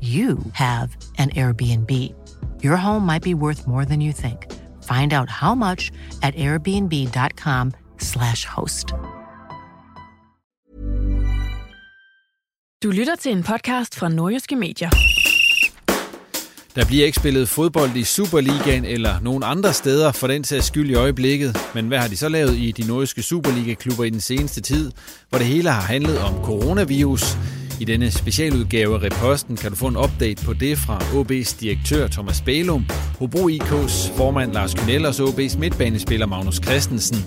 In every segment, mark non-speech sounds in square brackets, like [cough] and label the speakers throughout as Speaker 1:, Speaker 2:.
Speaker 1: you have an Airbnb. Your home might be worth more than you think. Find out how much at airbnb.com/slash host.
Speaker 2: Du lytter til en podcast fra Nordjyske Medier.
Speaker 3: Der bliver ikke spillet fodbold i Superligaen eller nogen andre steder for den sags skyld i øjeblikket. Men hvad har de så lavet i de nordiske Superliga-klubber i den seneste tid, hvor det hele har handlet om coronavirus? I denne specialudgave af Reposten kan du få en update på det fra OB's direktør Thomas Bælum, Hobro IK's formand Lars Kynellers OB's midtbanespiller Magnus Christensen.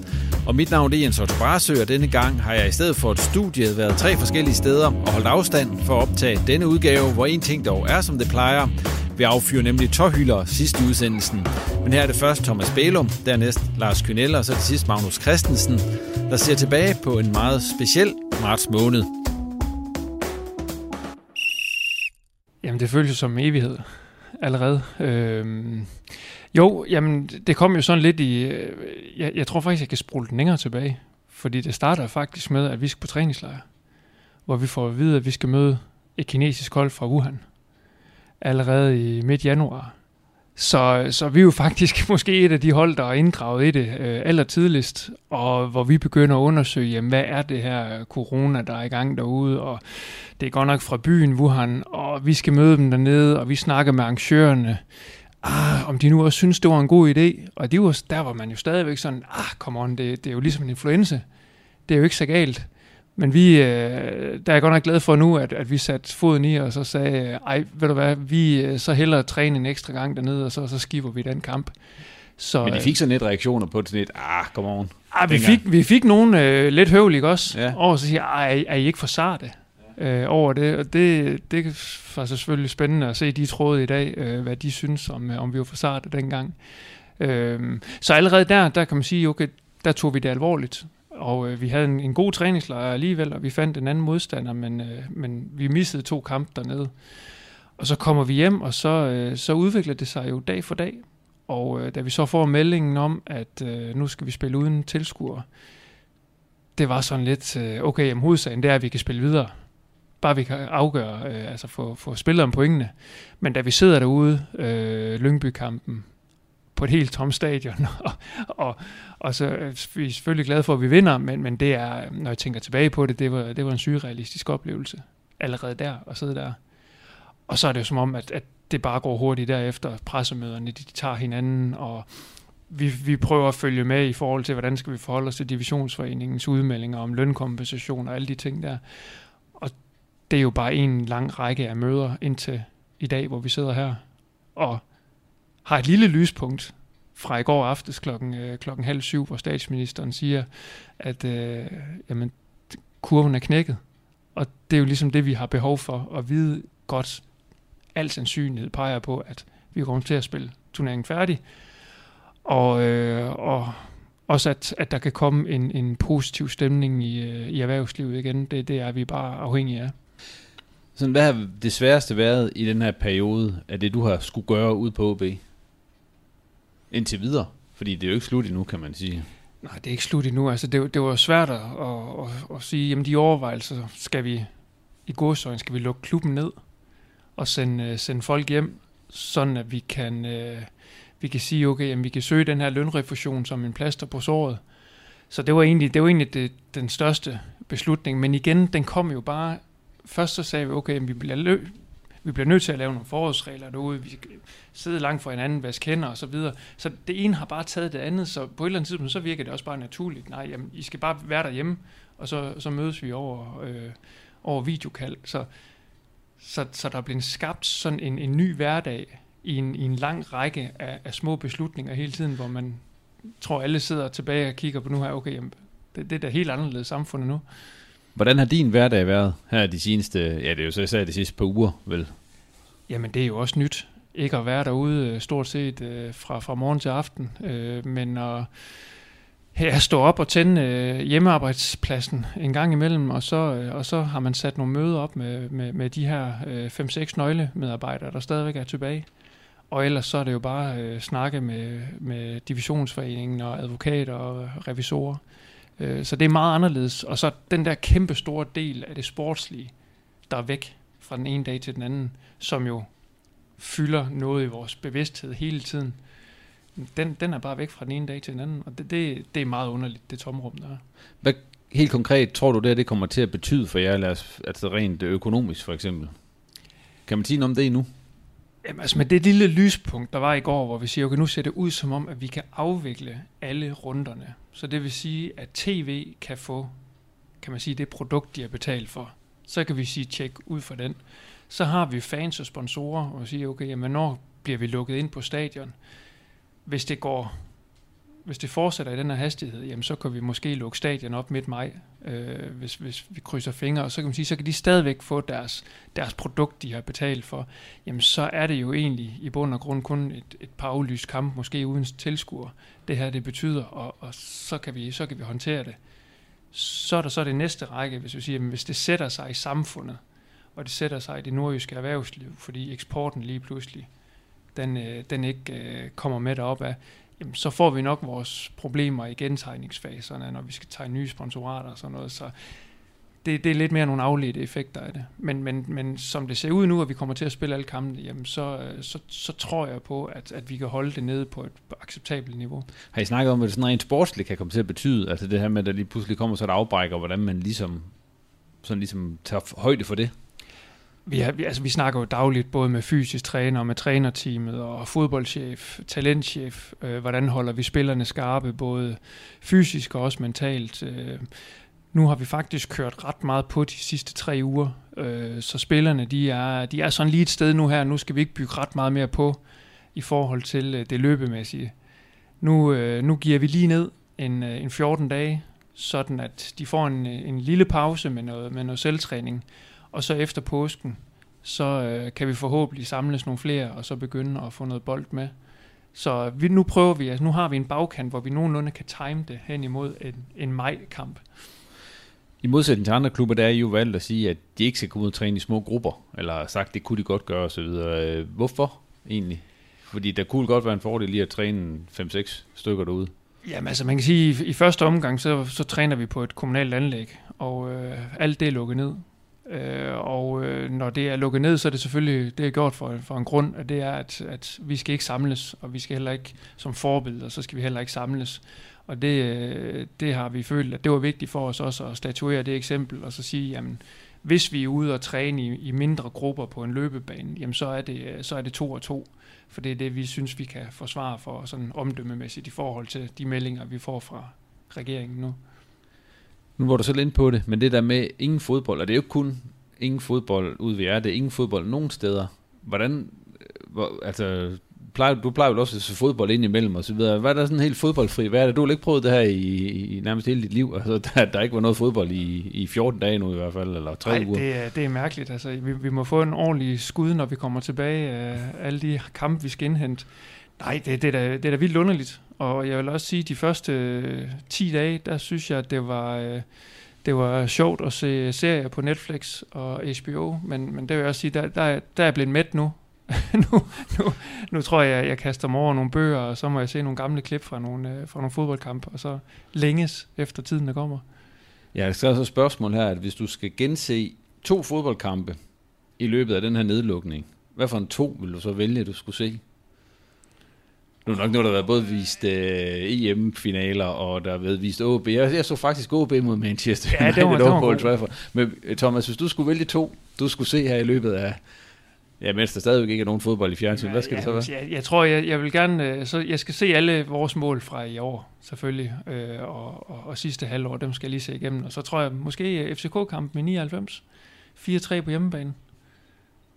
Speaker 3: Og mit navn er Jens Otto Barsø, og denne gang har jeg i stedet for et studie været tre forskellige steder og holdt afstand for at optage denne udgave, hvor en ting dog er som det plejer. Vi affyrer nemlig tårhylder sidste udsendelsen. Men her er det først Thomas Bælum, dernæst Lars Kyneller og så til sidst Magnus Christensen, der ser tilbage på en meget speciel marts måned.
Speaker 4: Det føles som evighed allerede. Øhm, jo, jamen, det kom jo sådan lidt i... Øh, jeg, jeg tror faktisk, jeg kan spole den længere tilbage. Fordi det starter faktisk med, at vi skal på træningslejr. Hvor vi får at vide, at vi skal møde et kinesisk hold fra Wuhan. Allerede i midt januar. Så, så vi er jo faktisk [laughs] måske et af de hold, der er inddraget i det øh, aller tidligst, og hvor vi begynder at undersøge, jamen, hvad er det her corona, der er i gang derude, og det er godt nok fra byen Wuhan, og vi skal møde dem dernede, og vi snakker med arrangørerne, ah, om de nu også synes, det var en god idé, og det var, der var man jo stadigvæk sådan, ah, come on, det, det er jo ligesom en influenza, det er jo ikke så galt. Men vi, øh, der er jeg godt nok glad for nu, at, at vi satte foden i, og så sagde, ej, ved du hvad, vi øh, så hellere træne en ekstra gang dernede, og så, så skiver vi den kamp.
Speaker 3: Så, Men de fik så net reaktioner på det, ah, come on.
Speaker 4: Ah, vi, fik, vi fik nogle øh, lidt høvlige også, ja. over så siger, ej, er I ikke for sarte? øh, over det, og det, det var så selvfølgelig spændende at se de tråde i dag, øh, hvad de synes om, øh, om vi var for sarte dengang. Øh, så allerede der, der kan man sige, okay, der tog vi det alvorligt, og øh, vi havde en, en god træningslejr alligevel, og vi fandt en anden modstander, men, øh, men vi missede to kampe dernede. Og så kommer vi hjem, og så, øh, så udvikler det sig jo dag for dag. Og øh, da vi så får meldingen om, at øh, nu skal vi spille uden tilskuere, det var sådan lidt, øh, okay, jamen hovedsagen det er, at vi kan spille videre. Bare vi kan afgøre, øh, altså få, få spillet om pointene. Men da vi sidder derude, øh, Lyngby-kampen, på et helt tomt stadion, [laughs] og, og, og så øh, er vi selvfølgelig glade for, at vi vinder, men, men det er, når jeg tænker tilbage på det, det var, det var en surrealistisk oplevelse allerede der, og sidde der. Og så er det jo som om, at, at det bare går hurtigt derefter, pressemøderne, de, de tager hinanden, og vi, vi prøver at følge med i forhold til, hvordan skal vi forholde os til divisionsforeningens udmeldinger om lønkompensation og alle de ting der. Og det er jo bare en lang række af møder indtil i dag, hvor vi sidder her. Og har et lille lyspunkt fra i går aftes klokken, øh, klokken halv syv, hvor statsministeren siger, at øh, jamen, kurven er knækket. Og det er jo ligesom det, vi har behov for at vide godt. Al sandsynlighed peger på, at vi kommer til at spille turneringen færdig. Og, øh, og også at, at der kan komme en, en positiv stemning i, øh, i erhvervslivet igen, det, det er vi bare afhængige af.
Speaker 3: Sådan, hvad har det sværeste været i den her periode af det, du har skulle gøre ud på OB? Indtil videre? Fordi det er jo ikke slut endnu, kan man sige.
Speaker 4: Nej, det er ikke slut endnu. Altså, det, det var svært at, at, at, at sige, jamen de overvejelser, skal vi i godsøjen, skal vi lukke klubben ned og sende, øh, sende folk hjem, sådan at vi kan, øh, vi kan sige, okay, jamen, vi kan søge den her lønrefusion som en plaster på såret. Så det var egentlig, det var egentlig det, den største beslutning. Men igen, den kom jo bare... Først så sagde vi, okay, vi bliver, lø, vi bliver nødt til at lave nogle forholdsregler derude. Vi sidder langt fra hinanden, vaske hænder og så videre. Så det ene har bare taget det andet, så på et eller andet tidspunkt, så virker det også bare naturligt. Nej, jamen, I skal bare være derhjemme, og så, så mødes vi over, øh, over videokald. Så, så, så der er blevet skabt sådan en, en ny hverdag i en, i en lang række af, af små beslutninger hele tiden, hvor man tror, alle sidder tilbage og kigger på nu her, okay, jamen, det, det er da helt anderledes samfundet nu.
Speaker 3: Hvordan har din hverdag været her de seneste, ja det er jo så især de sidste par uger, vel?
Speaker 4: Jamen det er jo også nyt, ikke at være derude øh, stort set øh, fra, fra morgen til aften, øh, men at her stå op og tænde øh, hjemmearbejdspladsen en gang imellem, og så, øh, og så har man sat nogle møder op med, med, med de her øh, 5-6 nøglemedarbejdere, der stadigvæk er tilbage. Og ellers så er det jo bare øh, snakke med, med divisionsforeningen og advokater og revisorer. Øh, Øh, så det er meget anderledes. Og så den der kæmpe store del af det sportslige, der er væk fra den ene dag til den anden, som jo fylder noget i vores bevidsthed hele tiden. Den, den er bare væk fra den ene dag til den anden, og det, det, det er meget underligt, det tomrum, der er.
Speaker 3: Hvad helt konkret tror du, det, det kommer til at betyde for jer, altså rent økonomisk for eksempel? Kan man sige noget om det nu?
Speaker 4: Jamen, altså med det lille lyspunkt, der var i går, hvor vi siger, okay, nu ser det ud som om, at vi kan afvikle alle runderne. Så det vil sige, at tv kan få, kan man sige, det produkt, de har betalt for. Så kan vi sige, tjek ud for den. Så har vi fans og sponsorer, og siger, okay, jamen når bliver vi lukket ind på stadion? Hvis det går hvis det fortsætter i den her hastighed, jamen så kan vi måske lukke stadion op midt maj, øh, hvis, hvis vi krydser fingre, og så kan man sige, så kan de stadigvæk få deres, deres produkt, de har betalt for. Jamen så er det jo egentlig i bund og grund kun et, et par aflyst kamp, måske uden tilskuer, det her det betyder, og, og så, kan vi, så kan vi håndtere det. Så er der så det næste række, hvis vi siger, jamen, hvis det sætter sig i samfundet, og det sætter sig i det nordjyske erhvervsliv, fordi eksporten lige pludselig, den, øh, den ikke øh, kommer med derop af, jamen, så får vi nok vores problemer i gentegningsfaserne, når vi skal tegne nye sponsorater og sådan noget. Så det, det er lidt mere nogle afledte effekter af det. Men, men, men som det ser ud nu, at vi kommer til at spille alle kampene, jamen så, øh, så, så tror jeg på, at, at vi kan holde det nede på et acceptabelt niveau.
Speaker 3: Har I snakket om, hvad det sådan rent sportsligt kan komme til at betyde? Altså det her med, at der lige pludselig kommer så et afbræk, og hvordan man ligesom, sådan ligesom tager højde for det?
Speaker 4: Vi, har, vi, altså, vi snakker jo dagligt både med fysisk træner, og med trænerteamet og fodboldchef, talentchef. Øh, hvordan holder vi spillerne skarpe, både fysisk og også mentalt. Øh, nu har vi faktisk kørt ret meget på de sidste tre uger, øh, så spillerne de er, de er sådan lige et sted nu her. Nu skal vi ikke bygge ret meget mere på i forhold til øh, det løbemæssige. Nu, øh, nu giver vi lige ned en, øh, en 14 dage, sådan at de får en, en lille pause med noget, med noget selvtræning og så efter påsken, så øh, kan vi forhåbentlig samles nogle flere, og så begynde at få noget bold med. Så vi, nu prøver vi, altså nu har vi en bagkant, hvor vi nogenlunde kan time det hen imod en, en maj-kamp.
Speaker 3: I modsætning til andre klubber, der er I jo valgt at sige, at de ikke skal komme ud og træne i små grupper, eller sagt, det kunne de godt gøre osv. Øh, hvorfor egentlig? Fordi der kunne godt være en fordel lige at træne 5-6 stykker derude.
Speaker 4: Jamen altså man kan sige, at i, i første omgang, så, så træner vi på et kommunalt anlæg, og øh, alt det er lukket ned. Øh, og øh, når det er lukket ned, så er det selvfølgelig det er gjort for, for en grund, at det er, at, at vi skal ikke samles, og vi skal heller ikke som forbilleder, så skal vi heller ikke samles. Og det, øh, det har vi følt, at det var vigtigt for os også at statuere det eksempel, og så sige, jamen, hvis vi er ude og træne i, i mindre grupper på en løbebane, jamen så er, det, så er det to og to. For det er det, vi synes, vi kan forsvare for sådan omdømmemæssigt i forhold til de meldinger, vi får fra regeringen nu.
Speaker 3: Nu var du selv ind på det, men det der med ingen fodbold, og det er jo ikke kun ingen fodbold ud ved jer, det er ingen fodbold nogen steder. Hvordan, hvor, altså, plejer, du plejer jo også at se fodbold ind imellem og så videre. Hvad er der sådan helt fodboldfri hverdag? Du har ikke prøvet det her i, i nærmest hele dit liv? Altså, der, der ikke var noget fodbold i, i 14 dage nu i hvert fald, eller 3
Speaker 4: Nej,
Speaker 3: uger?
Speaker 4: det er, det er mærkeligt. Altså, vi, vi må få en ordentlig skud, når vi kommer tilbage af alle de kampe, vi skal indhente. Nej, det, det, er da, det er da vildt underligt. Og jeg vil også sige, at de første øh, 10 dage, der synes jeg, at det var, øh, det var sjovt at se serier på Netflix og HBO. Men, men det vil jeg også sige, der, der, der er jeg blevet mæt nu. [laughs] nu, nu, nu tror jeg, jeg kaster mig over nogle bøger, og så må jeg se nogle gamle klip fra nogle, øh, fra nogle fodboldkampe, og så længes efter tiden, der kommer.
Speaker 3: Ja, der skal så et spørgsmål her, at hvis du skal gense to fodboldkampe i løbet af den her nedlukning, hvad for en to vil du så vælge, at du skulle se? Nu er nok noget, der har været både vist uh, EM-finaler, og der har været vist OB. Jeg, jeg så faktisk OB mod Manchester
Speaker 4: ja, det var, det var
Speaker 3: Old Trafford. Men øh, Thomas, hvis du skulle vælge to, du skulle se her i løbet af, Ja, mens der stadigvæk ikke er nogen fodbold i fjernsyn. Hvad skal ja, det så være?
Speaker 4: Jeg, jeg tror, jeg, jeg vil gerne... Så jeg skal se alle vores mål fra i år, selvfølgelig. Øh, og, og, og sidste halvår, dem skal jeg lige se igennem. Og så tror jeg måske FCK-kampen i 99. 4-3 på hjemmebane.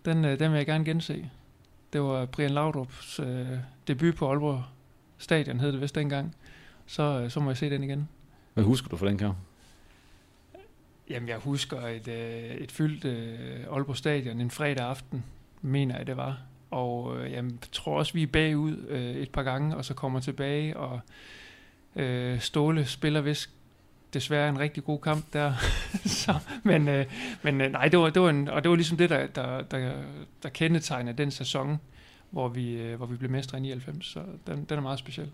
Speaker 4: Den, den vil jeg gerne gense. Det var Brian Laudrup's øh, debut på Aalborg Stadion, hed det vist dengang. Så, så må jeg se den igen.
Speaker 3: Hvad husker du for den kamp?
Speaker 4: Jamen, jeg husker et, et fyldt Aalborg Stadion en fredag aften mener jeg det var. Og øh, jeg tror også, vi er bagud øh, et par gange, og så kommer tilbage, og øh, Ståle spiller vist desværre en rigtig god kamp der. [laughs] så, men øh, men øh, nej, det var, det var en, og det var ligesom det, der, der, der, der kendetegner den sæson, hvor vi, øh, hvor vi blev mestre i 99, så den, den er meget speciel.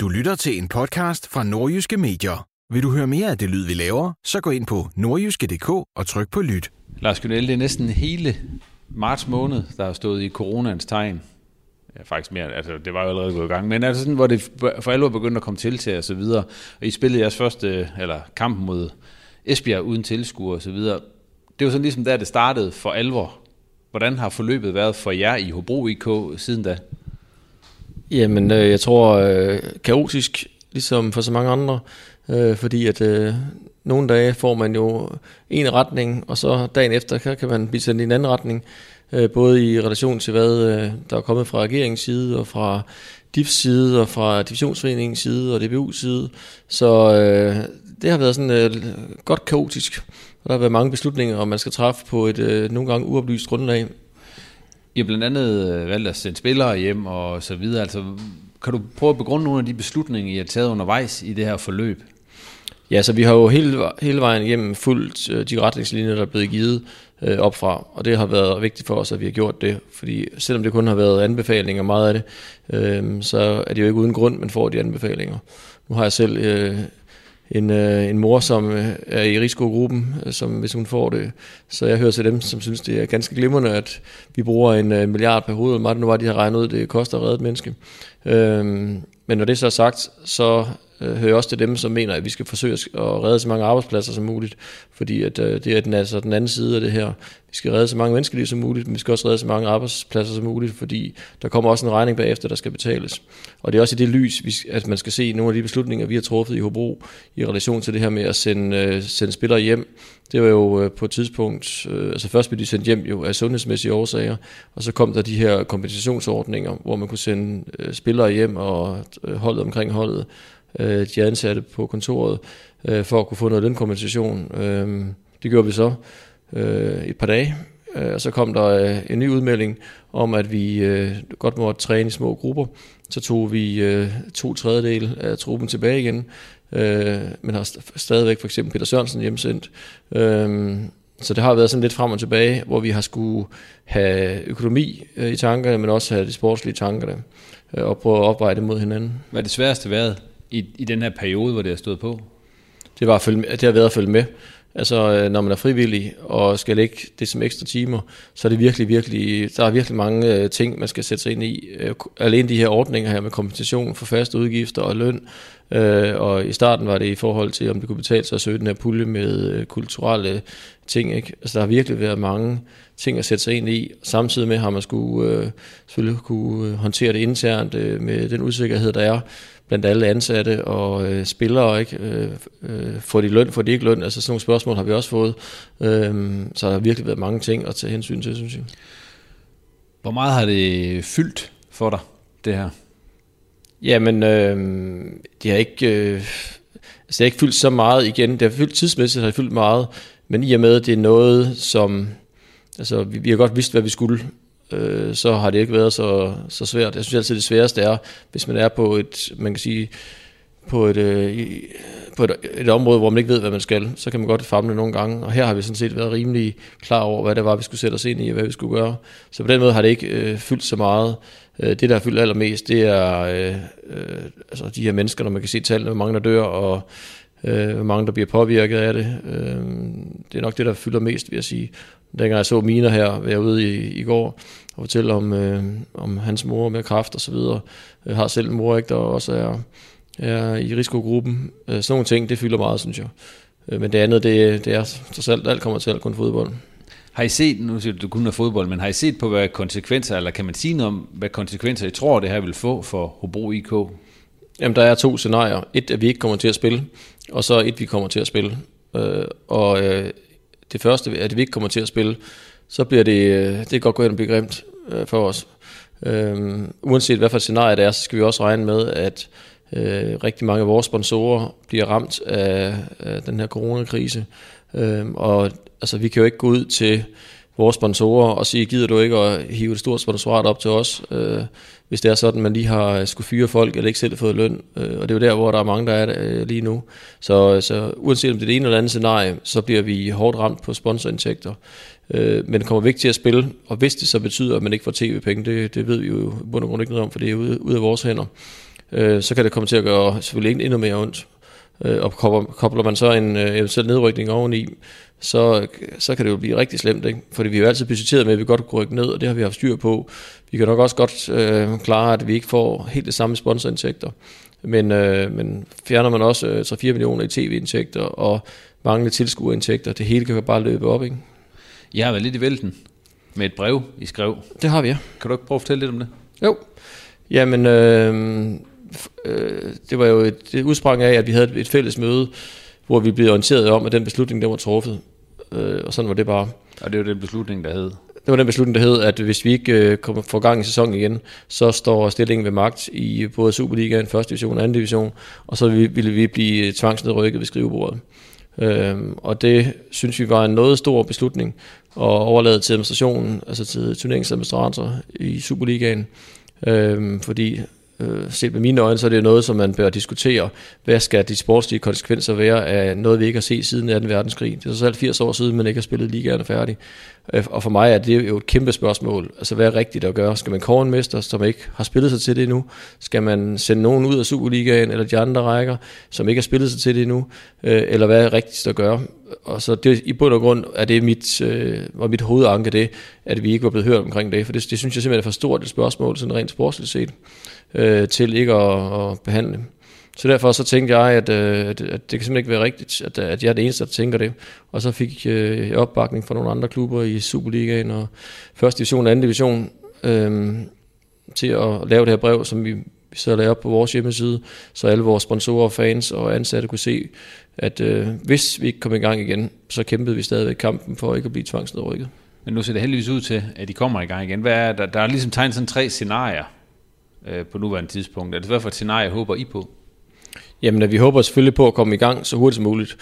Speaker 5: Du lytter til en podcast fra Nordjyske Medier. Vil du høre mere af det lyd, vi laver, så gå ind på nordjyske.dk og tryk på lyt.
Speaker 3: Lars Kynel, det er næsten hele marts måned, der har stået i coronans tegn. Ja, faktisk mere, altså det var jo allerede gået i gang, men altså sådan, hvor det for alvor begyndte at komme til til og så videre, og I spillede jeres første, eller kampen mod Esbjerg uden tilskuer og så videre. Det var sådan ligesom der, det startede for alvor. Hvordan har forløbet været for jer i Hobro IK siden da?
Speaker 6: Jamen, øh, jeg tror øh, kaotisk, ligesom for så mange andre, øh, fordi at øh, nogle dage får man jo en retning, og så dagen efter kan, kan man blive sendt i en anden retning, øh, både i relation til, hvad øh, der er kommet fra regeringens side, og fra DIFs side, og fra divisionsforeningens side, og DBU's side. Så øh, det har været sådan øh, godt kaotisk. Og der har været mange beslutninger, og man skal træffe på et øh, nogle gange uoplyst grundlag.
Speaker 3: I har blandt andet øh, valgt at sende spillere hjem og så videre. Altså, kan du prøve at begrunde nogle af de beslutninger, I har taget undervejs i det her forløb?
Speaker 6: Ja, så vi har jo hele, hele vejen igennem fuldt øh, de retningslinjer, der er blevet givet øh, opfra, og det har været vigtigt for os, at vi har gjort det, fordi selvom det kun har været anbefalinger, meget af det, øh, så er det jo ikke uden grund, man får de anbefalinger. Nu har jeg selv øh, en, øh, en mor, som øh, er i risikogruppen, øh, som hvis hun får det, så jeg hører til dem, som synes, det er ganske glimrende, at vi bruger en øh, milliard per hoved, meget nu var de har regnet ud, det koster at redde et menneske. Øh, men når det så er sagt, så øh, hører også til dem, som mener, at vi skal forsøge at redde så mange arbejdspladser som muligt, fordi at, øh, det er den, altså den anden side af det her. Vi skal redde så mange menneskeliv som muligt, men vi skal også redde så mange arbejdspladser som muligt, fordi der kommer også en regning bagefter, der skal betales. Og det er også i det lys, at man skal se nogle af de beslutninger, vi har truffet i Hobro i relation til det her med at sende, øh, sende spillere hjem. Det var jo øh, på et tidspunkt, øh, altså først blev de sendt hjem jo af sundhedsmæssige årsager, og så kom der de her kompensationsordninger, hvor man kunne sende øh, spillere hjem og øh, holdet omkring holdet øh, de ansatte på kontoret, øh, for at kunne få noget lønkompensation. Øh, det gjorde vi så øh, et par dage, øh, og så kom der øh, en ny udmelding om, at vi øh, godt måtte træne i små grupper. Så tog vi øh, to tredjedel af truppen tilbage igen, øh, men har stadigvæk for eksempel Peter Sørensen hjemsendt. Øh, så det har været sådan lidt frem og tilbage, hvor vi har skulle have økonomi øh, i tankerne, men også have de sportslige tanker øh, og prøve at opveje det mod hinanden.
Speaker 3: Hvad er det sværeste været? I, i den her periode, hvor det har stået på?
Speaker 6: Det, var at følge, det har været at følge med. Altså, øh, når man er frivillig og skal lægge det som ekstra timer, så er det virkelig, virkelig, der er virkelig mange øh, ting, man skal sætte sig ind i. Øh, alene de her ordninger her med kompensation for faste udgifter og løn, øh, og i starten var det i forhold til, om det kunne betale sig at søge den her pulje med øh, kulturelle ting. Ikke? Altså, der har virkelig været mange ting at sætte sig ind i. Samtidig med har man skulle, selvfølgelig kunne håndtere det internt med den usikkerhed, der er blandt alle ansatte og øh, spillere, ikke? Øh, øh, får de løn, får de ikke løn? Altså sådan nogle spørgsmål har vi også fået. Øh, så der har virkelig været mange ting at tage hensyn til, synes jeg.
Speaker 3: Hvor meget har det fyldt for dig, det her?
Speaker 6: Jamen, øh, det har ikke... Øh, altså, det har ikke fyldt så meget igen. Det har fyldt tidsmæssigt, har det fyldt meget. Men i og med, at det er noget, som... Altså, vi, vi har godt vidst, hvad vi skulle øh, så har det ikke været så, så svært. Jeg synes altid, det sværeste er, hvis man er på et, man kan sige, på et, øh, på et, et område, hvor man ikke ved, hvad man skal, så kan man godt famle nogle gange. Og her har vi sådan set været rimelig klar over, hvad det var, vi skulle sætte os ind i, og hvad vi skulle gøre. Så på den måde har det ikke øh, fyldt så meget. Øh, det, der har fyldt allermest, det er øh, øh, altså de her mennesker, når man kan se tallene, hvor mange der dør, og øh, hvor mange der bliver påvirket af det. Øh, det er nok det, der fylder mest, vil jeg sige. Dengang jeg så miner her, var jeg ude i, i går og fortælle om, øh, om hans mor med kraft og så videre. Jeg har selv en mor, ikke, der også er, er i risikogruppen. Øh, sådan nogle ting, det fylder meget, synes jeg. Øh, men det andet, det, det er trods alt, alt kommer til at kun fodbold.
Speaker 3: Har I set, nu siger du, du kun er fodbold, men har I set på, hvad konsekvenser, eller kan man sige noget om, hvad konsekvenser I tror, det her vil få for Hobro IK?
Speaker 6: Jamen, der er to scenarier. Et, at vi ikke kommer til at spille, og så et, vi kommer til at spille. Øh, og øh, det første, at vi ikke kommer til at spille, så bliver det, øh, det kan godt gå hen og blive grimt øh, for os. Øh, uanset hvad for et scenarie det er, så skal vi også regne med, at øh, rigtig mange af vores sponsorer bliver ramt af, af den her coronakrise. Øh, og altså, vi kan jo ikke gå ud til vores sponsorer og sige, gider du ikke at hive et stort sponsorat op til os, øh, hvis det er sådan, man lige har øh, skulle fyre folk, eller ikke selv fået løn. Øh, og det er jo der, hvor der er mange, der er øh, lige nu. Så, øh, så uanset om det er det ene eller andet scenarie, så bliver vi hårdt ramt på sponsorindtægter. Øh, men kommer væk til at spille, og hvis det så betyder, at man ikke får tv-penge, det, det ved vi jo i bund og grund ikke noget om, for det er ude, ude af vores hænder, øh, så kan det komme til at gøre selvfølgelig endnu mere ondt. Øh, og kobler man så en øh, eventuel nedrykning oveni, så, så kan det jo blive rigtig slemt, ikke? fordi vi har jo altid budgetteret med, at vi godt kunne rykke ned, og det har vi haft styr på. Vi kan nok også godt øh, klare, at vi ikke får helt det samme sponsorindtægter, men, øh, men fjerner man også øh, 3-4 millioner i tv-indtægter og manglende tilskuerindtægter, det hele kan bare løbe op, ikke?
Speaker 3: Jeg har været lidt i vælten med et brev, I skrev.
Speaker 6: Det har vi, ja.
Speaker 3: Kan du ikke prøve at fortælle lidt om det?
Speaker 6: Jo. Jamen, øh, øh, det var jo et, et udsprang af, at vi havde et, et fælles møde, hvor vi blev orienteret om, at den beslutning, der var truffet. Øh, og sådan var det bare.
Speaker 3: Og det var den beslutning, der hed?
Speaker 6: Det var den beslutning, der hed, at hvis vi ikke øh, kommer for gang i sæsonen igen, så står stillingen ved magt i både Superligaen, 1. division og 2. division, og så ville vi blive tvangsnedrykket ved skrivebordet. Øh, og det synes vi var en noget stor beslutning og overlade til administrationen, altså til turneringsadministrator i Superligaen, øh, fordi øh, set med mine øjne, så er det noget, som man bør diskutere. Hvad skal de sportslige konsekvenser være af noget, vi ikke har set siden 2. verdenskrig? Det er så 80 år siden, man ikke har spillet ligaerne færdig. Øh, og for mig er det jo et kæmpe spørgsmål. Altså, hvad er rigtigt at gøre? Skal man kåre en mester, som ikke har spillet sig til det endnu? Skal man sende nogen ud af Superligaen eller de andre rækker, som ikke har spillet sig til det endnu? Øh, eller hvad er rigtigt at gøre? Og så det, i bund og grund er det mit, øh, var mit hovedanke det, at vi ikke var blevet hørt omkring det. For det, det synes jeg simpelthen er for stort et spørgsmål, sådan rent sportsligt set øh, til ikke at, at behandle. Så derfor så tænkte jeg, at, øh, at, at det kan simpelthen ikke være rigtigt, at, at jeg er det eneste, der tænker det. Og så fik øh, jeg opbakning fra nogle andre klubber i Superligaen og første division og anden division øh, til at lave det her brev, som vi, vi så lavede op på vores hjemmeside, så alle vores sponsorer, fans og ansatte kunne se, at øh, hvis vi ikke kom i gang igen, så kæmpede vi stadigvæk kampen for ikke at blive tvangsnedrykket.
Speaker 3: Men nu ser det heldigvis ud til, at de kommer i gang igen. Hvad er, der, der er ligesom tegnet sådan tre scenarier øh, på nuværende tidspunkt. Er det hvad for et scenarie håber I på?
Speaker 6: Jamen, øh, vi håber selvfølgelig på at komme i gang så hurtigt som muligt.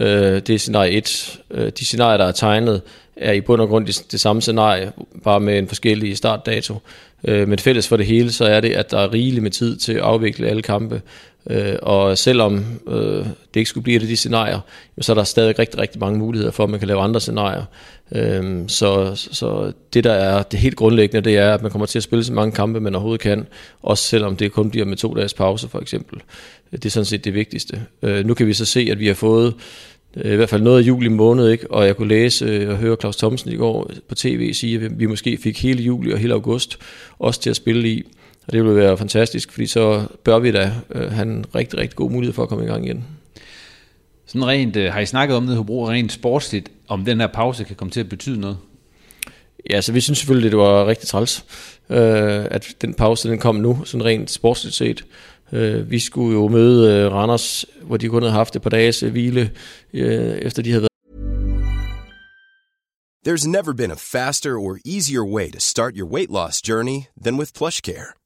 Speaker 6: Øh, det er scenarie 1. Øh, de scenarier, der er tegnet, er i bund og grund det, det samme scenarie, bare med en forskellig startdato. Øh, men fælles for det hele, så er det, at der er rigeligt med tid til at afvikle alle kampe. Øh, og selvom øh, det ikke skulle blive det de scenarier, så er der stadig rigtig, rigtig mange muligheder for, at man kan lave andre scenarier. Øh, så, så det, der er det helt grundlæggende, det er, at man kommer til at spille så mange kampe, man overhovedet kan, også selvom det kun bliver med to dages pause, for eksempel. Det er sådan set det vigtigste. Øh, nu kan vi så se, at vi har fået øh, i hvert fald noget af juli måned, ikke? og jeg kunne læse øh, og høre Claus Thomsen i går på tv sige, at vi måske fik hele juli og hele august også til at spille i. Og det ville være fantastisk, fordi så bør vi da øh, have en rigtig, rigtig god mulighed for at komme i gang igen.
Speaker 3: Sådan rent, øh, har I snakket om det, Hobro, rent sportsligt, om den her pause kan komme til at betyde noget?
Speaker 6: Ja, så vi synes selvfølgelig, det var rigtig træls, øh, at den pause den kom nu, sådan rent sportsligt set. Øh, vi skulle jo møde øh, Randers, hvor de kun havde haft et par dages øh, hvile, øh, efter de havde været
Speaker 7: There's never been a faster or easier way to start your weight loss journey than with PlushCare.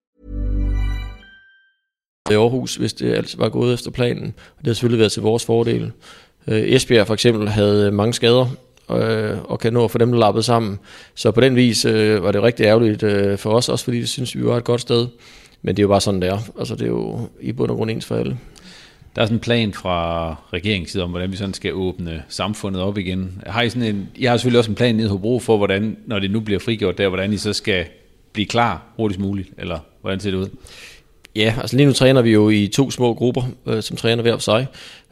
Speaker 6: I Aarhus, hvis det altid var gået efter planen. Og det har selvfølgelig været til vores fordel. Øh, Esbjerg for eksempel havde øh, mange skader, øh, og kan nå at få dem lappet sammen. Så på den vis øh, var det rigtig ærgerligt øh, for os, også fordi det synes, vi var et godt sted. Men det er jo bare sådan, det er. Altså, det er jo i bund og grund ens for alle.
Speaker 3: Der er sådan en plan fra regeringens side om, hvordan vi sådan skal åbne samfundet op igen. Har I, sådan en, jeg har selvfølgelig også en plan nede i Hobro for, hvordan, når det nu bliver frigjort der, hvordan I så skal blive klar hurtigst muligt, eller hvordan ser det ud?
Speaker 6: Ja, altså lige nu træner vi jo i to små grupper, øh, som træner hver for sig,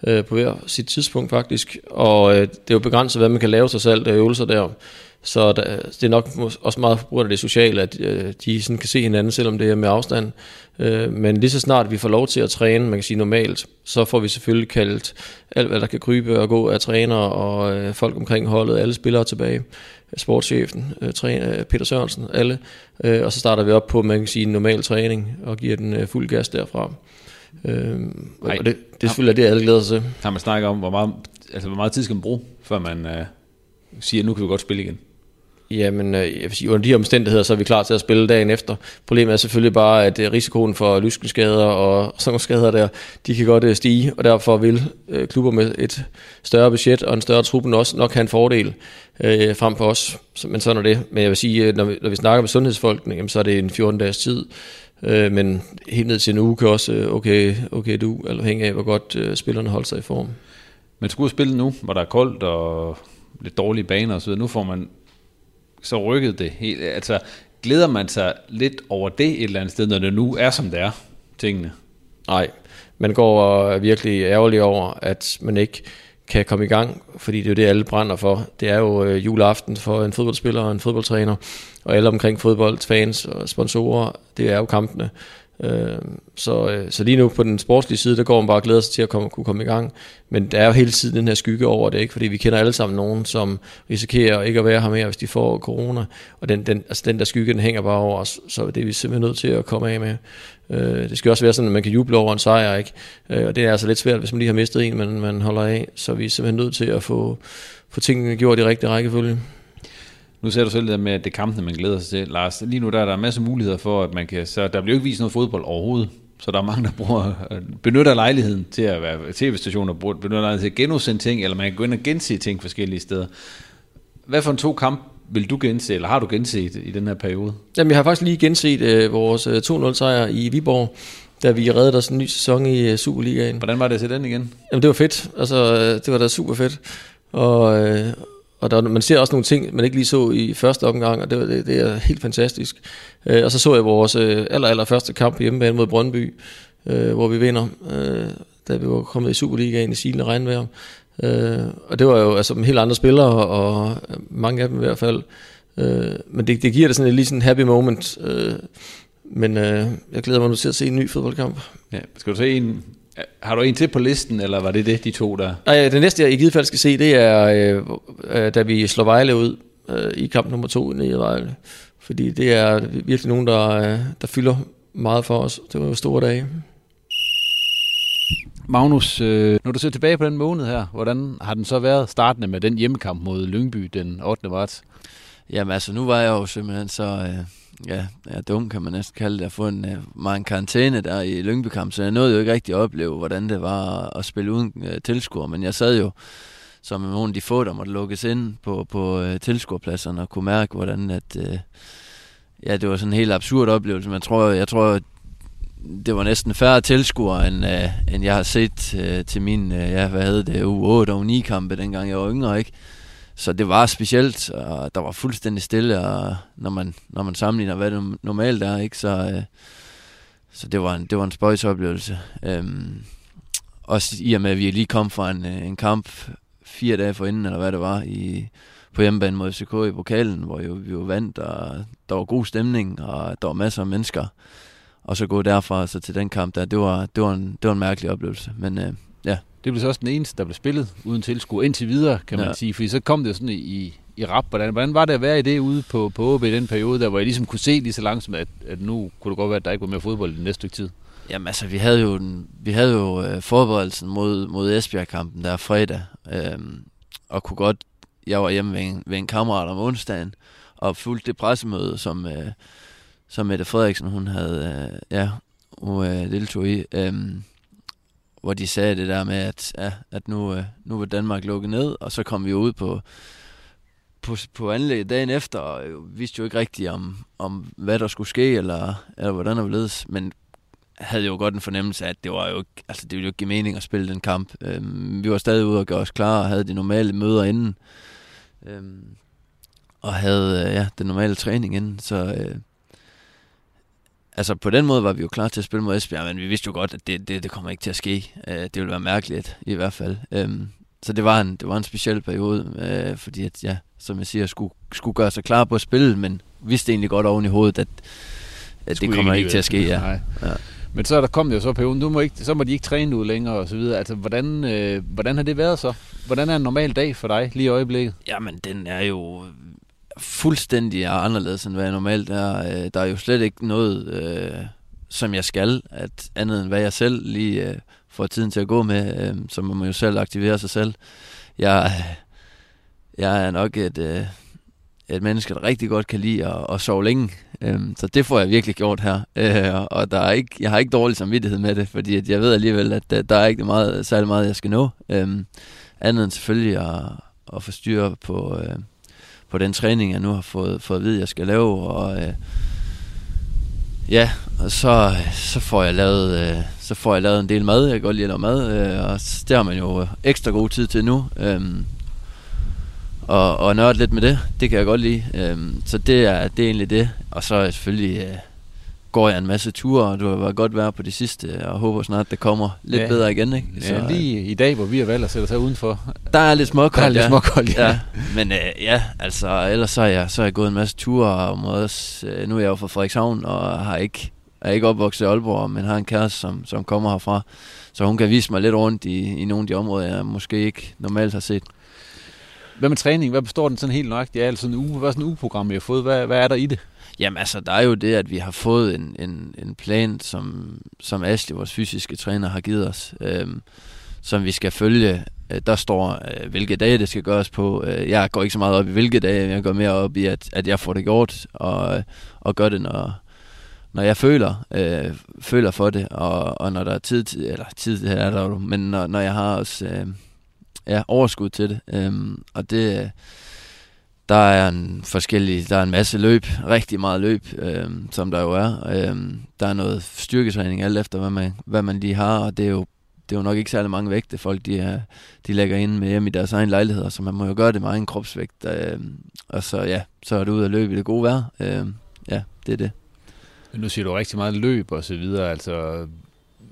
Speaker 6: øh, på hver sit tidspunkt faktisk, og øh, det er jo begrænset, hvad man kan lave sig selv af øvelser der. Så der, det er nok også meget på grund af det sociale, at øh, de sådan kan se hinanden, selvom det er med afstand. Øh, men lige så snart vi får lov til at træne, man kan sige normalt, så får vi selvfølgelig kaldt alt, hvad der kan krybe og gå af trænere og øh, folk omkring holdet, alle spillere tilbage sportschefen, øh, træner, Peter Sørensen, alle. Øh, og så starter vi op på, man kan sige, en normal træning og giver den øh, fuld gas derfra. Øh, og det, det er selvfølgelig det, alle glæder sig til.
Speaker 3: Har man snakket om, hvor meget, altså, hvor meget tid skal man bruge, før man øh, siger, at nu kan vi godt spille igen?
Speaker 6: Jamen, øh, jeg vil sige, under de omstændigheder, så er vi klar til at spille dagen efter. Problemet er selvfølgelig bare, at øh, risikoen for lyskenskader og sådan nogle skader der, de kan godt øh, stige, og derfor vil klubber med et større budget og en større truppen også nok have en fordel øh, frem på os. Men sådan er det. Men jeg vil sige, når vi, når vi snakker med sundhedsfolkene, jamen, så er det en 14 dages tid. Øh, men helt ned til en uge kan også, okay, okay du, eller hænge af, hvor godt øh, spillerne holder sig i form.
Speaker 3: Men skulle spille nu, hvor der er koldt og lidt dårlige baner og så videre. Nu får man så rykkede det helt. Altså, glæder man sig lidt over det et eller andet sted, når det nu er, som det er, tingene?
Speaker 6: Nej, man går virkelig ærgerlig over, at man ikke kan komme i gang, fordi det er jo det, alle brænder for. Det er jo øh, juleaften for en fodboldspiller og en fodboldtræner, og alle omkring fodboldfans og sponsorer, det er jo kampene. Øh, så, øh, så lige nu på den sportslige side, der går man bare og glæder sig til at komme, kunne komme i gang. Men der er jo hele tiden den her skygge over det, ikke? fordi vi kender alle sammen nogen, som risikerer ikke at være her mere, hvis de får corona. Og den, den, altså den der skygge, den hænger bare over os, så det er vi simpelthen nødt til at komme af med. Øh, det skal også være sådan, at man kan juble over en sejr, ikke? Øh, og det er altså lidt svært, hvis man lige har mistet en, men man holder af. Så vi er simpelthen nødt til at få, få tingene gjort i rigtig rækkefølge.
Speaker 3: Nu ser du selv det med, at det er kampene, man glæder sig til. Lars, lige nu der er der en masse muligheder for, at man kan... Så der bliver jo ikke vist noget fodbold overhovedet. Så der er mange, der bruger, benytter lejligheden til at være tv-stationer, benytter lejligheden til at genudsende ting, eller man kan gå ind og gense ting forskellige steder. Hvad for en to kamp vil du gense, eller har du genset i den her periode?
Speaker 6: Jamen, jeg har faktisk lige genset øh, vores 2-0-sejr øh, i Viborg, da vi reddede os en ny sæson i øh, Superligaen.
Speaker 3: Hvordan var det til den igen?
Speaker 6: Jamen, det var fedt. Altså, øh, det var da super fedt. Og, øh, og der, man ser også nogle ting, man ikke lige så i første omgang, og det, det, det er helt fantastisk. Øh, og så så jeg vores øh, aller, aller første kamp hjemmebane mod Brøndby, øh, hvor vi vinder, øh, da vi var kommet i Superligaen i silende regnvejr. Øh, og det var jo altså helt andre spillere, og mange af dem i hvert fald. Øh, men det, det giver det sådan et lige sådan en happy moment. Øh, men øh, jeg glæder mig nu til at se en ny fodboldkamp.
Speaker 3: Ja, skal du se en har du en til på listen, eller var det det, de to der?
Speaker 6: Nej, det næste, jeg i givet fald skal se, det er, øh, øh, da vi slår Vejle ud øh, i kamp nummer to nede i Vejle. Fordi det er virkelig nogen, der, øh, der fylder meget for os. Det var jo store dage.
Speaker 3: Magnus, øh, når du ser tilbage på den måned her, hvordan har den så været startende med den hjemmekamp mod Lyngby den 8. marts?
Speaker 8: Jamen altså, nu var jeg jo simpelthen så... Øh ja, ja, dum kan man næsten kalde det, at få en, øh, mig en karantæne der i Lyngby-kamp, så jeg nåede jo ikke rigtig at opleve, hvordan det var at spille uden øh, tilskuer, men jeg sad jo som nogle af de få, der måtte lukkes ind på, på øh, tilskuerpladserne og kunne mærke, hvordan at, øh, ja, det var sådan en helt absurd oplevelse, men jeg tror, jeg tror det var næsten færre tilskuere, end, øh, end jeg har set øh, til min, øh, ja, hvad hed det, U8 og U9-kampe, dengang jeg var yngre, ikke? Så det var specielt, og der var fuldstændig stille, og når man, når man sammenligner, hvad det normalt er, ikke, så, øh, så det var en, det var en spøjs oplevelse. Øhm, også i og med, at vi lige kom fra en, øh, en kamp fire dage forinden, eller hvad det var, i, på hjemmebane mod FCK i pokalen, hvor jo, vi jo vandt, og der var god stemning, og der var masser af mennesker. Og så gå derfra så til den kamp der, det var, det var, en, det var en mærkelig oplevelse. Men øh, ja,
Speaker 3: det blev så også den eneste, der blev spillet uden tilskuer indtil videre, kan man ja. sige. Fordi så kom det sådan i, i rap. Hvordan, hvordan var det at være i det ude på, på OB i den periode, der hvor jeg ligesom kunne se lige så langsomt, at, at nu kunne det godt være, at der ikke var mere fodbold i den næste stykke tid?
Speaker 8: Jamen altså, vi havde jo, den, vi havde jo øh, forberedelsen mod, mod Esbjerg-kampen der fredag, øh, og kunne godt, jeg var hjemme ved en, ved en kammerat om onsdagen, og fulgte det pressemøde, som, øh, som Mette Frederiksen, hun havde, øh, ja, hun øh, deltog i, øh, hvor de sagde det der med, at, ja, at nu, øh, nu var Danmark lukket ned, og så kom vi ud på, på, på anlægget dagen efter, og vidste jo ikke rigtigt om, om hvad der skulle ske, eller, eller hvordan der ledes, men havde jo godt en fornemmelse af, at det var jo ikke, altså det ville jo ikke give mening at spille den kamp. Øhm, vi var stadig ude og gøre os klar, og havde de normale møder inden. Øhm, og havde øh, ja, den normale træning inden, så øh, altså på den måde var vi jo klar til at spille mod Esbjerg, men vi vidste jo godt, at det, det, det kommer ikke til at ske. Øh, det ville være mærkeligt i hvert fald. Øhm, så det var en, det var en speciel periode, øh, fordi at, ja, som jeg siger, skulle, skulle gøre sig klar på at spille, men vidste egentlig godt oven i hovedet, at, at det kommer ikke, ikke til at ske. Ja.
Speaker 3: Nej. Ja. Men så er der kommet jo så perioden, du må ikke, så må de ikke træne ud længere og så videre. Altså, hvordan, øh, hvordan har det været så? Hvordan er en normal dag for dig lige i øjeblikket?
Speaker 8: Jamen, den er jo fuldstændig anderledes, end hvad jeg normalt er. Øh, der er jo slet ikke noget, øh, som jeg skal, at andet end hvad jeg selv lige øh, får tiden til at gå med, øh, så må man jo selv aktivere sig selv. Jeg, øh, jeg er nok et, øh, et menneske, der rigtig godt kan lide at, at sove længe. øh, så det får jeg virkelig gjort her. Øh, og der er ikke, jeg har ikke dårlig samvittighed med det, fordi at jeg ved alligevel, at der, der er ikke meget, særlig meget, jeg skal nå. Øh, andet end selvfølgelig at, at få styr på, øh, på den træning, jeg nu har fået, fået at vide, jeg skal lave. Og, øh, ja, og så, så, får jeg lavet, øh, så får jeg lavet en del mad. Jeg kan godt lide at lave mad, øh, og det har man jo øh, ekstra god tid til nu. Øh, og, og nørde lidt med det. Det kan jeg godt lide. Øh, så det er, det er egentlig det. Og så selvfølgelig øh, går jeg en masse ture, og du har godt været på det sidste, og håber snart, det kommer lidt ja. bedre igen. Ikke?
Speaker 3: Så, ja, lige i dag, hvor vi har valgt at sætte os her udenfor.
Speaker 8: Der er lidt småkoldt, Der
Speaker 3: er lidt småkoldt,
Speaker 8: ja. ja. Men øh, ja, altså, ellers så er, jeg, så er jeg gået en masse ture, og også, øh, nu er jeg jo fra Frederikshavn, og har ikke, er ikke opvokset i Aalborg, men har en kæreste, som, som kommer herfra. Så hun kan vise mig lidt rundt i, i nogle af de områder, jeg måske ikke normalt har set.
Speaker 3: Hvad med træning? Hvad består den sådan helt nøjagtigt af? Sådan en uge, hvad er sådan en ugeprogram, I har fået? Hvad, hvad er der i det?
Speaker 8: Jamen altså, der er jo det, at vi har fået en, en, en plan, som, som Ashley, vores fysiske træner, har givet os, øh, som vi skal følge. Øh, der står, øh, hvilke dage det skal gøres på. Øh, jeg går ikke så meget op i, hvilke dage, jeg går mere op i, at, at jeg får det gjort, og, og gør det, når, når jeg føler, øh, føler for det, og, og når der er tid til, eller tid det er der jo, men når, når jeg har også... Øh, ja, overskud til det. Øh, og det, der er en forskellig, der er en masse løb, rigtig meget løb, øhm, som der jo er. Øhm, der er noget styrketræning alt efter, hvad man, hvad man lige har, og det er jo det er jo nok ikke særlig mange vægte, folk de, er, de lægger ind med hjem i deres egen lejligheder, så man må jo gøre det med egen kropsvægt. Øhm, og så ja, så er det ud at løbe i det gode vejr. Øhm, ja, det er det.
Speaker 3: Nu siger du rigtig meget løb og så videre, altså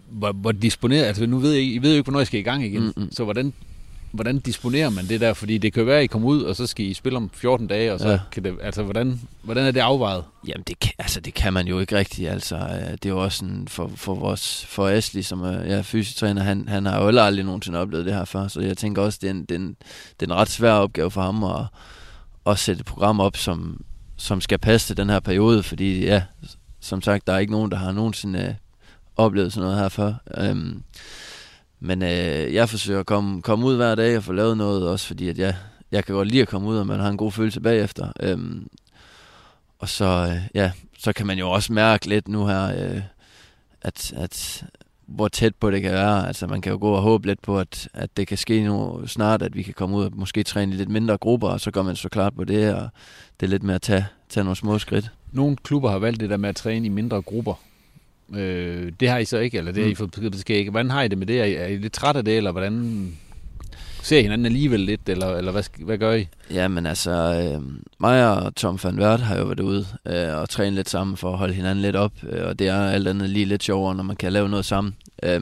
Speaker 3: hvor, hvor disponeret, altså nu ved jeg, I ved jo ikke, hvornår I skal i gang igen, mm-hmm. så hvordan hvordan disponerer man det der? Fordi det kan være, at I kommer ud, og så skal I spille om 14 dage, og så ja. kan det, altså, hvordan, hvordan er det afvejet?
Speaker 8: Jamen, det kan, altså, det kan man jo ikke rigtigt, altså. Øh, det er jo også sådan, for, for vores, for Asli, som er ja, fysiotræner, han, han har jo aldrig nogensinde oplevet det her før, så jeg tænker også, det er en, det er en, det er en ret svær opgave for ham at, at sætte et program op, som, som skal passe til den her periode, fordi ja, som sagt, der er ikke nogen, der har nogensinde øh, oplevet sådan noget her før. Øhm, men øh, jeg forsøger at komme, komme ud hver dag og få lavet noget, også fordi at jeg, jeg kan godt lide at komme ud, og man har en god følelse bagefter. Øhm, og så, øh, ja, så kan man jo også mærke lidt nu her, øh, at, at hvor tæt på det kan være. Altså man kan jo gå og håbe lidt på, at, at det kan ske nu snart, at vi kan komme ud og måske træne i lidt mindre grupper, og så går man så klart på det, og det er lidt med at tage, tage nogle små skridt.
Speaker 3: Nogle klubber har valgt det der med at træne i mindre grupper. Øh, det har I så ikke, eller det har I mm. fået besked ikke. Hvordan har I det med det? Er I, lidt træt af det, eller hvordan ser I hinanden alligevel lidt, eller, eller hvad, hvad gør I?
Speaker 8: Jamen altså, øh, mig og Tom van Wert har jo været ude øh, og træne lidt sammen for at holde hinanden lidt op, øh, og det er alt andet lige lidt sjovere, når man kan lave noget sammen. Øh,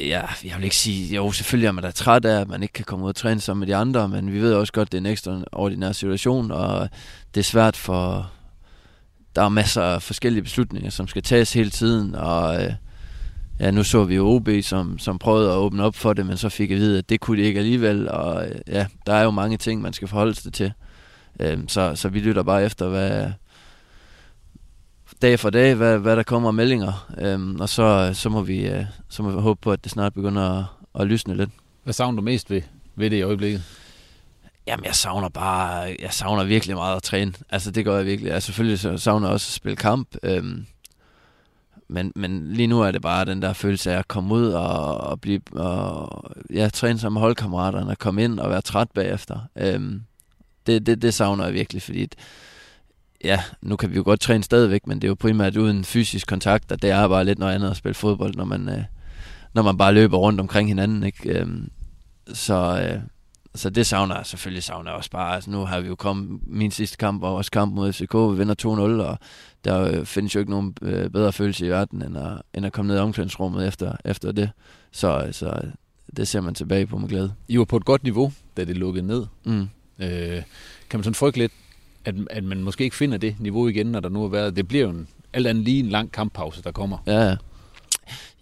Speaker 8: ja, jeg vil ikke sige, jo selvfølgelig er man da træt af, at man ikke kan komme ud og træne sammen med de andre, men vi ved også godt, at det er en ekstraordinær situation, og det er svært for, der er masser af forskellige beslutninger, som skal tages hele tiden, og øh, ja, nu så vi jo OB, som, som prøvede at åbne op for det, men så fik jeg at vide, at det kunne de ikke alligevel, og øh, ja, der er jo mange ting, man skal forholde sig til. Øh, så, så vi lytter bare efter, hvad, dag for dag, hvad, hvad der kommer af meldinger. øh, og så, så, må vi, øh, så må vi håbe på, at det snart begynder at, at lysne lidt.
Speaker 3: Hvad savner du mest ved, ved det i øjeblikket?
Speaker 8: Jamen, jeg savner bare, jeg savner virkelig meget at træne. Altså, det gør jeg virkelig. Jeg selvfølgelig så savner jeg også at spille kamp. Øhm, men, men lige nu er det bare den der følelse af at komme ud og, og blive, og, ja, træne sammen med holdkammeraterne, og komme ind og være træt bagefter. Øhm, det, det, det savner jeg virkelig, fordi ja, nu kan vi jo godt træne stadigvæk, men det er jo primært uden fysisk kontakt, og det er bare lidt noget andet at spille fodbold, når man, øh, når man bare løber rundt omkring hinanden. Ikke? Øhm, så, øh, så det savner jeg selvfølgelig savner jeg også bare. Altså, nu har vi jo kommet, min sidste kamp var også kamp mod FCK, vi vinder 2-0, og der øh, findes jo ikke nogen øh, bedre følelse i verden, end at, end at komme ned i omklædningsrummet efter, efter det. Så, så det ser man tilbage på med glæde.
Speaker 3: I var på et godt niveau, da det lukkede ned.
Speaker 8: Mm.
Speaker 3: Øh, kan man sådan frygte lidt, at, at man måske ikke finder det niveau igen, når der nu har været... Det bliver jo en, alt andet lige en lang kamppause, der kommer.
Speaker 8: Ja, ja.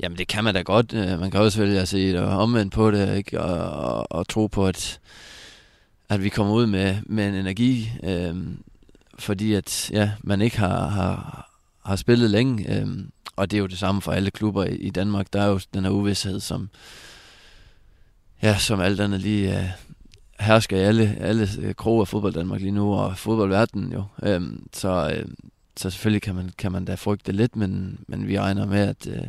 Speaker 8: Jamen det kan man da godt. Øh, man kan også vælge at se omvendt på det, ikke? Og, og, og tro på, at, at vi kommer ud med, med en energi, øh, fordi at ja, man ikke har, har, har spillet længe. Øh, og det er jo det samme for alle klubber i, i Danmark. Der er jo den her uvidshed, som, ja, som alt andet lige øh, hersker i alle, alle øh, kroge af fodbold Danmark lige nu, og fodboldverdenen jo. Øh, så, øh, så selvfølgelig kan man, kan man da frygte lidt, men, men vi regner med, at øh,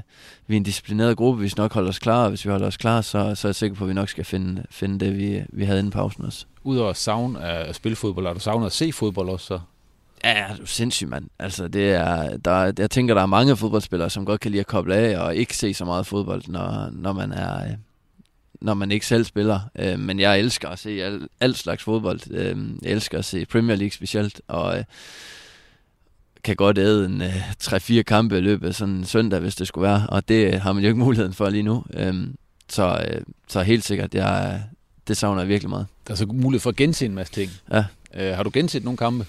Speaker 8: vi er en disciplineret gruppe, hvis vi nok holder os klar, og hvis vi holder os klar, så, så er jeg sikker på, at vi nok skal finde, finde det, vi, vi havde inden pausen også.
Speaker 3: Udover savn at spille fodbold, har du savnet at se fodbold også så?
Speaker 8: Ja, du er sindssygt, mand. Altså, det er, der, jeg tænker, der er mange fodboldspillere, som godt kan lide at koble af og ikke se så meget fodbold, når, når man er... Øh, når man ikke selv spiller. Øh, men jeg elsker at se al, al slags fodbold. Øh, jeg elsker at se Premier League specielt, og øh, kan godt æde en øh, 3-4 kampe i løbet af sådan en søndag, hvis det skulle være, og det har man jo ikke [laughs] muligheden for lige nu. Øhm, så, øh, så helt sikkert, jeg, det savner jeg virkelig meget.
Speaker 3: Der er så mulighed for at gense en masse ting.
Speaker 8: Ja.
Speaker 3: Øh, har du genset nogle kampe?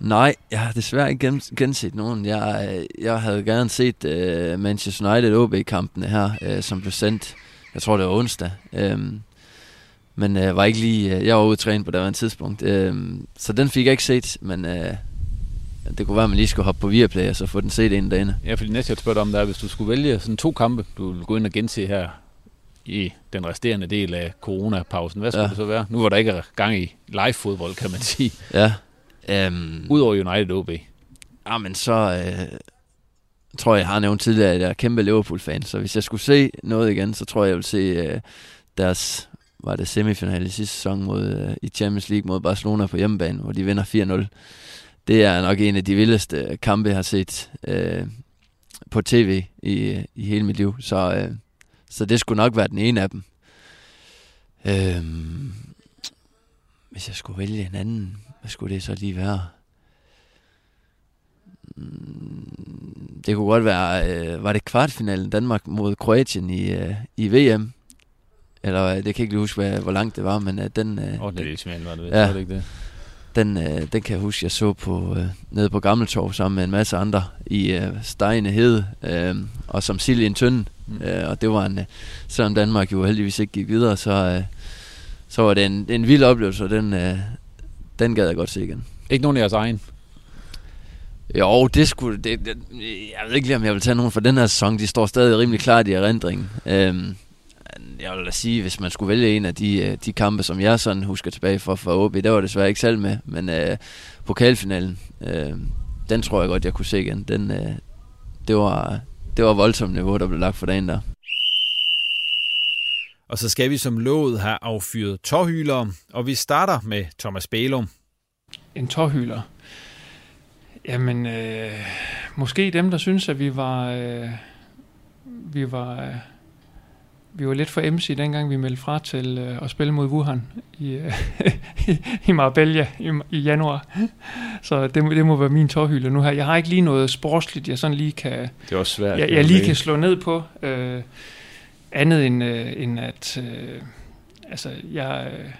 Speaker 8: Nej, jeg har desværre ikke genset nogen. Jeg, jeg havde gerne set uh, Manchester United OB-kampene her, uh, som blev sendt, jeg tror det var onsdag. Um, men uh, var ikke lige, uh, jeg var ude at træne på det var en tidspunkt. Um, så den fik jeg ikke set, men uh, det kunne være, at man lige skulle hoppe på Viaplay og så få den set ind derinde.
Speaker 3: Ja, fordi næste jeg spørger om, der er, hvis du skulle vælge sådan to kampe, du vil gå ind og gense her i den resterende del af coronapausen, hvad skulle ja. det så være? Nu var der ikke gang i live-fodbold, kan man sige.
Speaker 8: Ja. Um,
Speaker 3: Udover United OB.
Speaker 8: Ja, men så øh, tror jeg, jeg har nævnt tidligere, at jeg er kæmpe Liverpool-fan, så hvis jeg skulle se noget igen, så tror jeg, jeg vil se øh, deres var det semifinale i sidste sæson mod, øh, i Champions League mod Barcelona på hjemmebane, hvor de vinder 4-0 det er nok en af de vildeste kampe, jeg har set øh, på tv i, i hele mit liv. Så, øh, så det skulle nok være den ene af dem. Øh, hvis jeg skulle vælge en anden, hvad skulle det så lige være? Mm, det kunne godt være, øh, var det kvartfinalen Danmark mod Kroatien i, øh, i VM? Eller øh, det kan jeg ikke lige huske, hvad, hvor langt det var, men øh, den...
Speaker 3: Øh, oh, det er var det, ja, det ikke det?
Speaker 8: Den, øh, den kan jeg huske, jeg så på øh, nede på Gammeltorv sammen med en masse andre i øh, Stejne Hede, øh, og som sild i en tynde. Mm. Øh, og det var en, øh, selvom Danmark jo heldigvis ikke gik videre, så, øh, så var det en, en vild oplevelse, og den, øh, den gad jeg godt se igen.
Speaker 3: Ikke nogen af jeres egen?
Speaker 8: Jo, det skulle... Det, det, jeg ved ikke lige, om jeg vil tage nogen fra den her sæson. De står stadig rimelig klart i erindringen. Øh, jeg vil da sige, hvis man skulle vælge en af de, øh, de kampe, som jeg sådan husker tilbage fra, fra OB, der var desværre ikke selv med, men øh, pokalfinalen, øh, den tror jeg godt, jeg kunne se igen. Den, øh, det, var, det var voldsomt niveau, der blev lagt for dagen der.
Speaker 3: Og så skal vi som lovet have affyret tårhylere, og vi starter med Thomas Bælum.
Speaker 4: En tårhyler? Jamen, øh, måske dem, der synes, at vi var... Øh, vi var... Øh, vi var lidt for MC, dengang vi meldte fra til øh, at spille mod Wuhan i, øh, [laughs] i Marbella i, i januar. Så det, det må være min tårhylde nu her. Jeg har ikke lige noget sportsligt, jeg sådan lige kan...
Speaker 3: Det er også svært.
Speaker 4: Jeg, jeg lige kan slå ned på. Øh, andet end, øh, end at... Øh, altså, jeg... Øh,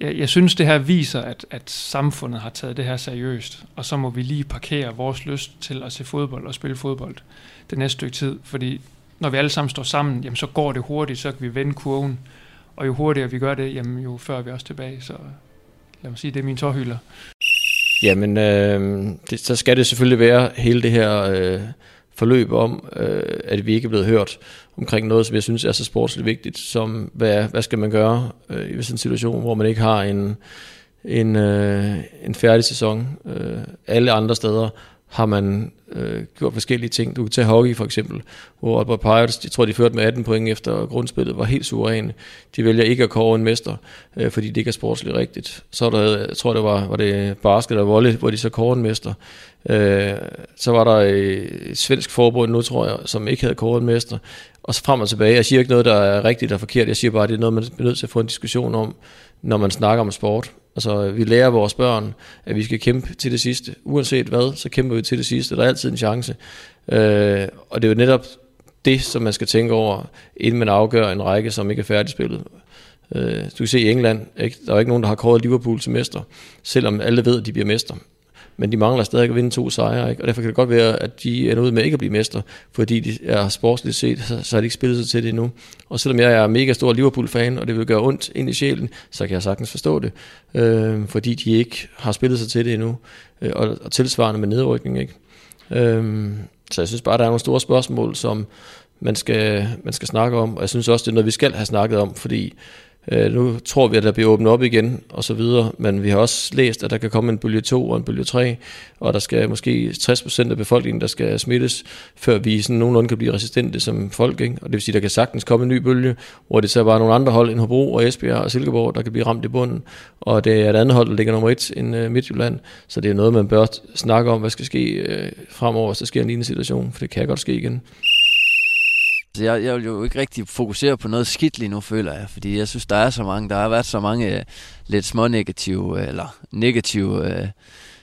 Speaker 4: jeg, jeg synes, det her viser, at, at samfundet har taget det her seriøst, og så må vi lige parkere vores lyst til at se fodbold og spille fodbold det næste stykke tid, fordi når vi alle sammen står sammen, jamen så går det hurtigt, så kan vi vende kurven. Og jo hurtigere vi gør det, jamen jo før er vi også tilbage. Så lad mig sige, det er min tårhylder.
Speaker 6: Jamen, øh, det, så skal det selvfølgelig være hele det her øh, forløb om, øh, at vi ikke er blevet hørt omkring noget, som jeg synes er så sportsligt vigtigt, som hvad, hvad skal man gøre øh, i sådan en situation, hvor man ikke har en, en, øh, en færdig sæson. Øh, alle andre steder har man øh, gjort forskellige ting. Du kan tage hockey for eksempel, hvor Aalborg Pirates, de tror de førte med 18 point efter grundspillet, var helt suveræne. De vælger ikke at kåre en mester, øh, fordi det ikke er sportsligt rigtigt. Så der, jeg tror det var, var det basket og volley, hvor de så kårede en mester. Øh, så var der øh, et svensk forbund nu, tror jeg, som ikke havde kåret en mester. Og så frem og tilbage. Jeg siger ikke noget, der er rigtigt og forkert. Jeg siger bare, at det er noget, man er nødt til at få en diskussion om, når man snakker om sport. Altså, vi lærer vores børn, at vi skal kæmpe til det sidste. Uanset hvad, så kæmper vi til det sidste. Der er altid en chance. Øh, og det er jo netop det, som man skal tænke over, inden man afgør en række, som ikke er færdigspillet. Øh, du kan se i England, ikke? der er ikke nogen, der har kåret Liverpool til mester, selvom alle ved, at de bliver mester men de mangler stadig at vinde to sejre, ikke? og derfor kan det godt være, at de ender ud med ikke at blive mester, fordi de er sportsligt set, så, så har de ikke spillet sig til det endnu. Og selvom jeg er mega stor Liverpool-fan, og det vil gøre ondt ind i sjælen, så kan jeg sagtens forstå det, øh, fordi de ikke har spillet sig til det endnu, øh, og, og tilsvarende med nedrykning. Ikke? Øh, så jeg synes bare, der er nogle store spørgsmål, som man skal, man skal snakke om, og jeg synes også, det er noget, vi skal have snakket om, fordi Øh, nu tror vi, at der bliver åbnet op igen og så videre, men vi har også læst, at der kan komme en bølge 2 og en bølge 3, og der skal måske 60% af befolkningen, der skal smittes, før vi sådan nogenlunde kan blive resistente som folk. Ikke? Og det vil sige, at der kan sagtens komme en ny bølge, hvor det så bare nogle andre hold end Hobro og Esbjerg og Silkeborg, der kan blive ramt i bunden, og det er et andet hold, der ligger nummer 1 end øh, Midtjylland, så det er noget, man bør snakke om, hvad skal ske øh, fremover, hvis der sker en lignende situation, for det kan godt ske igen.
Speaker 8: Altså, jeg, jeg vil jo ikke rigtig fokusere på noget skidt lige nu, føler jeg, fordi jeg synes, der er så mange, der har været så mange øh, lidt små negative, øh, eller negative øh,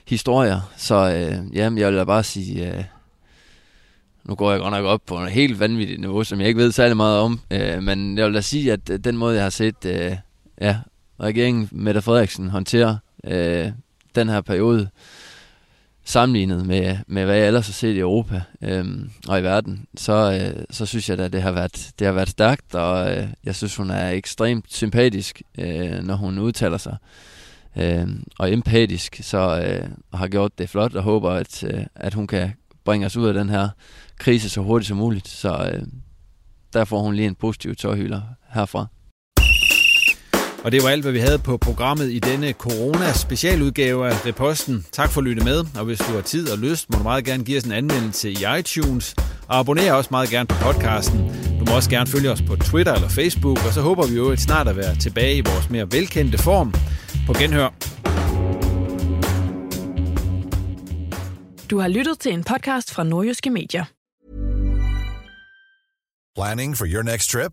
Speaker 8: historier, så øh, jamen, jeg vil da bare sige, øh, nu går jeg godt nok op på en helt vanvittigt niveau, som jeg ikke ved særlig meget om, øh, men jeg vil da sige, at øh, den måde, jeg har set, øh, ja, regeringen Mette Frederiksen håndtere øh, den her periode, sammenlignet med, med hvad jeg ellers har set i Europa øh, og i verden, så, øh, så synes jeg da, det har været, det har været stærkt, og øh, jeg synes, hun er ekstremt sympatisk, øh, når hun udtaler sig. Øh, og empatisk, så øh, har gjort det flot, og håber, at, øh, at hun kan bringe os ud af den her krise så hurtigt som muligt. Så øh, der får hun lige en positiv tårhylder herfra.
Speaker 3: Og det var alt, hvad vi havde på programmet i denne corona-specialudgave af Reposten. Tak for at lytte med, og hvis du har tid og lyst, må du meget gerne give os en anmeldelse i iTunes. Og abonner også meget gerne på podcasten. Du må også gerne følge os på Twitter eller Facebook, og så håber vi jo et snart at være tilbage i vores mere velkendte form. På genhør.
Speaker 2: Du har lyttet til en podcast fra Nordjyske Medier.
Speaker 9: Planning for your next trip?